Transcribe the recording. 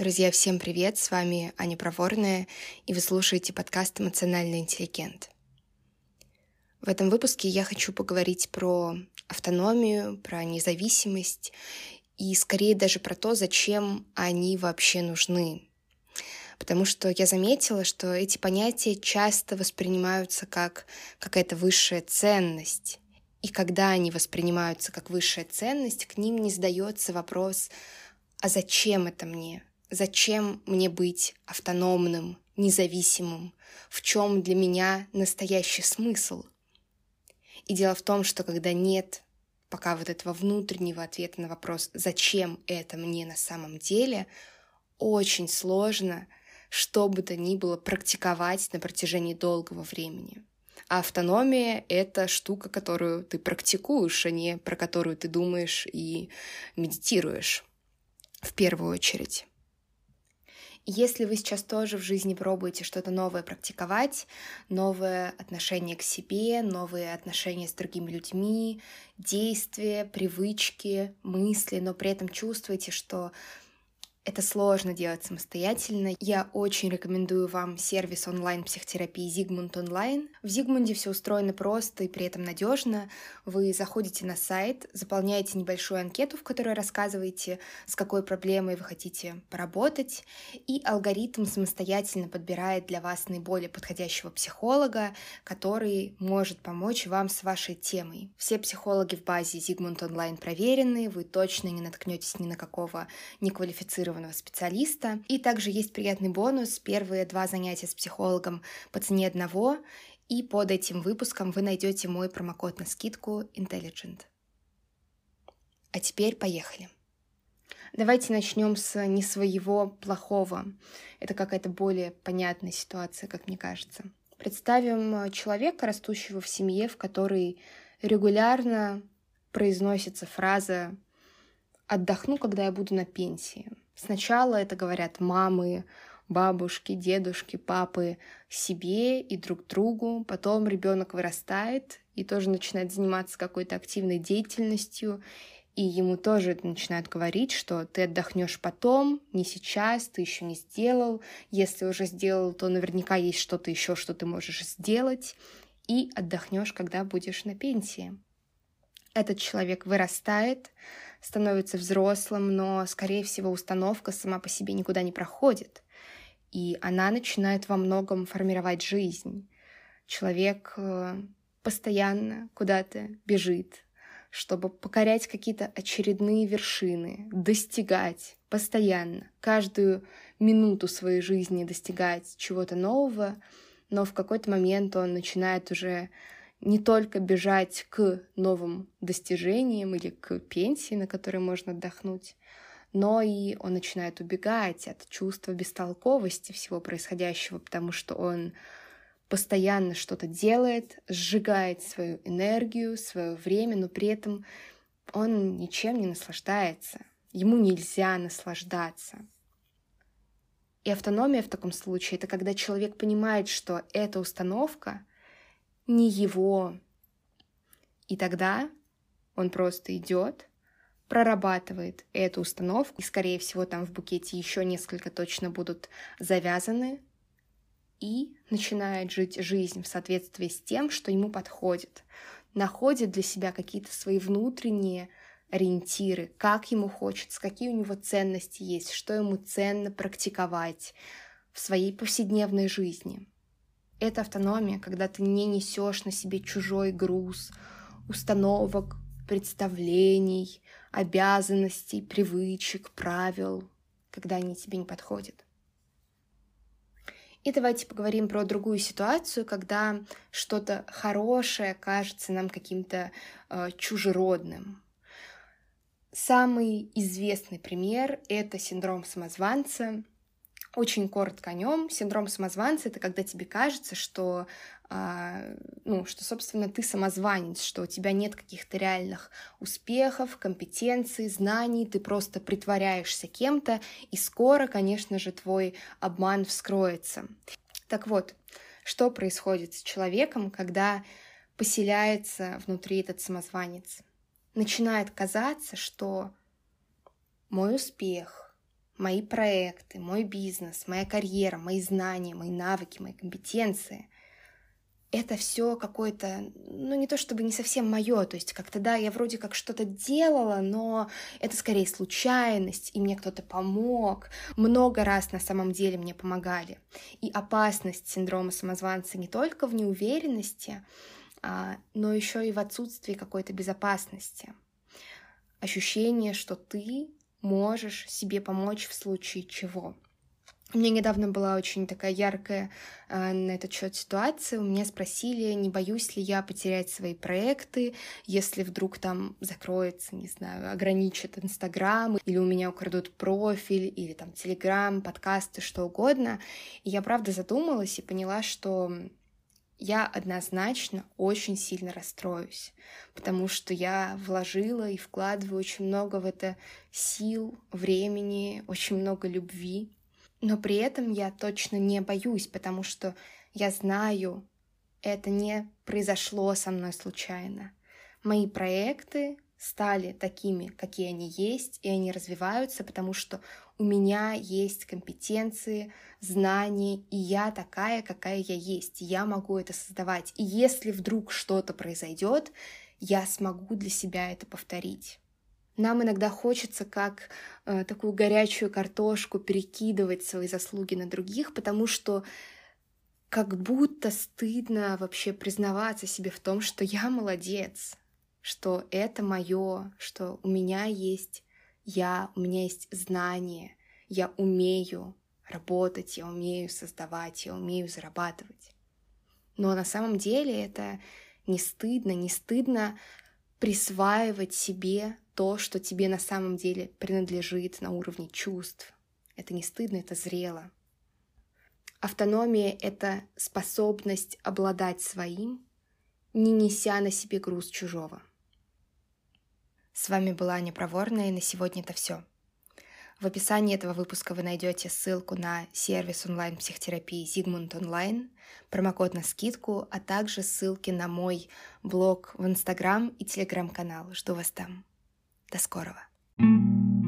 Друзья, всем привет! С вами Аня Проворная, и вы слушаете подкаст «Эмоциональный интеллигент». В этом выпуске я хочу поговорить про автономию, про независимость и скорее даже про то, зачем они вообще нужны. Потому что я заметила, что эти понятия часто воспринимаются как какая-то высшая ценность. И когда они воспринимаются как высшая ценность, к ним не задается вопрос, а зачем это мне? Зачем мне быть автономным, независимым? В чем для меня настоящий смысл? И дело в том, что когда нет пока вот этого внутреннего ответа на вопрос, зачем это мне на самом деле, очень сложно что бы то ни было практиковать на протяжении долгого времени. А автономия — это штука, которую ты практикуешь, а не про которую ты думаешь и медитируешь в первую очередь. Если вы сейчас тоже в жизни пробуете что-то новое практиковать, новое отношение к себе, новые отношения с другими людьми, действия, привычки, мысли, но при этом чувствуете, что это сложно делать самостоятельно. Я очень рекомендую вам сервис онлайн-психотерапии Zigmund Online. В Zigmund все устроено просто и при этом надежно. Вы заходите на сайт, заполняете небольшую анкету, в которой рассказываете, с какой проблемой вы хотите поработать, и алгоритм самостоятельно подбирает для вас наиболее подходящего психолога, который может помочь вам с вашей темой. Все психологи в базе Zigmund Online проверены, вы точно не наткнетесь ни на какого неквалифицированного квалифицированного специалиста. И также есть приятный бонус. Первые два занятия с психологом по цене одного. И под этим выпуском вы найдете мой промокод на скидку Intelligent. А теперь поехали. Давайте начнем с не своего плохого. Это какая-то более понятная ситуация, как мне кажется. Представим человека, растущего в семье, в которой регулярно произносится фраза «отдохну, когда я буду на пенсии». Сначала это говорят мамы, бабушки, дедушки, папы себе и друг другу. Потом ребенок вырастает и тоже начинает заниматься какой-то активной деятельностью. И ему тоже начинают говорить, что ты отдохнешь потом, не сейчас, ты еще не сделал. Если уже сделал, то наверняка есть что-то еще, что ты можешь сделать. И отдохнешь, когда будешь на пенсии. Этот человек вырастает, становится взрослым, но, скорее всего, установка сама по себе никуда не проходит. И она начинает во многом формировать жизнь. Человек э, постоянно куда-то бежит, чтобы покорять какие-то очередные вершины, достигать постоянно, каждую минуту своей жизни достигать чего-то нового, но в какой-то момент он начинает уже не только бежать к новым достижениям или к пенсии, на которой можно отдохнуть, но и он начинает убегать от чувства бестолковости всего происходящего, потому что он постоянно что-то делает, сжигает свою энергию, свое время, но при этом он ничем не наслаждается. Ему нельзя наслаждаться. И автономия в таком случае — это когда человек понимает, что эта установка не его. И тогда он просто идет, прорабатывает эту установку, и, скорее всего, там в букете еще несколько точно будут завязаны, и начинает жить жизнь в соответствии с тем, что ему подходит. Находит для себя какие-то свои внутренние ориентиры, как ему хочется, какие у него ценности есть, что ему ценно практиковать в своей повседневной жизни. Это автономия, когда ты не несешь на себе чужой груз установок, представлений, обязанностей, привычек, правил, когда они тебе не подходят. И давайте поговорим про другую ситуацию, когда что-то хорошее кажется нам каким-то э, чужеродным. Самый известный пример — это синдром самозванца, очень коротко о нем. Синдром самозванца это когда тебе кажется, что а, ну, что, собственно, ты самозванец, что у тебя нет каких-то реальных успехов, компетенций, знаний, ты просто притворяешься кем-то, и скоро, конечно же, твой обман вскроется. Так вот, что происходит с человеком, когда поселяется внутри этот самозванец? Начинает казаться, что мой успех, мои проекты, мой бизнес, моя карьера, мои знания, мои навыки, мои компетенции — это все какое-то, ну не то чтобы не совсем мое, то есть как-то да, я вроде как что-то делала, но это скорее случайность, и мне кто-то помог. Много раз на самом деле мне помогали. И опасность синдрома самозванца не только в неуверенности, а, но еще и в отсутствии какой-то безопасности. Ощущение, что ты можешь себе помочь в случае чего. У меня недавно была очень такая яркая э, на этот счет ситуация. У меня спросили, не боюсь ли я потерять свои проекты, если вдруг там закроется, не знаю, ограничит Инстаграм, или у меня украдут профиль, или там Телеграм, подкасты, что угодно. И я правда задумалась и поняла, что я однозначно очень сильно расстроюсь, потому что я вложила и вкладываю очень много в это сил, времени, очень много любви. Но при этом я точно не боюсь, потому что я знаю, это не произошло со мной случайно. Мои проекты стали такими, какие они есть, и они развиваются, потому что у меня есть компетенции, знания, и я такая, какая я есть. Я могу это создавать. И если вдруг что-то произойдет, я смогу для себя это повторить. Нам иногда хочется как э, такую горячую картошку перекидывать свои заслуги на других, потому что как будто стыдно вообще признаваться себе в том, что я молодец, что это мое, что у меня есть я, у меня есть знания, я умею работать, я умею создавать, я умею зарабатывать. Но на самом деле это не стыдно, не стыдно присваивать себе то, что тебе на самом деле принадлежит на уровне чувств. Это не стыдно, это зрело. Автономия — это способность обладать своим, не неся на себе груз чужого. С вами была Аня Проворная, и на сегодня это все. В описании этого выпуска вы найдете ссылку на сервис онлайн-психотерапии Зигмунд Онлайн, промокод на скидку, а также ссылки на мой блог в Инстаграм и Телеграм-канал. Жду вас там. До скорого! thank you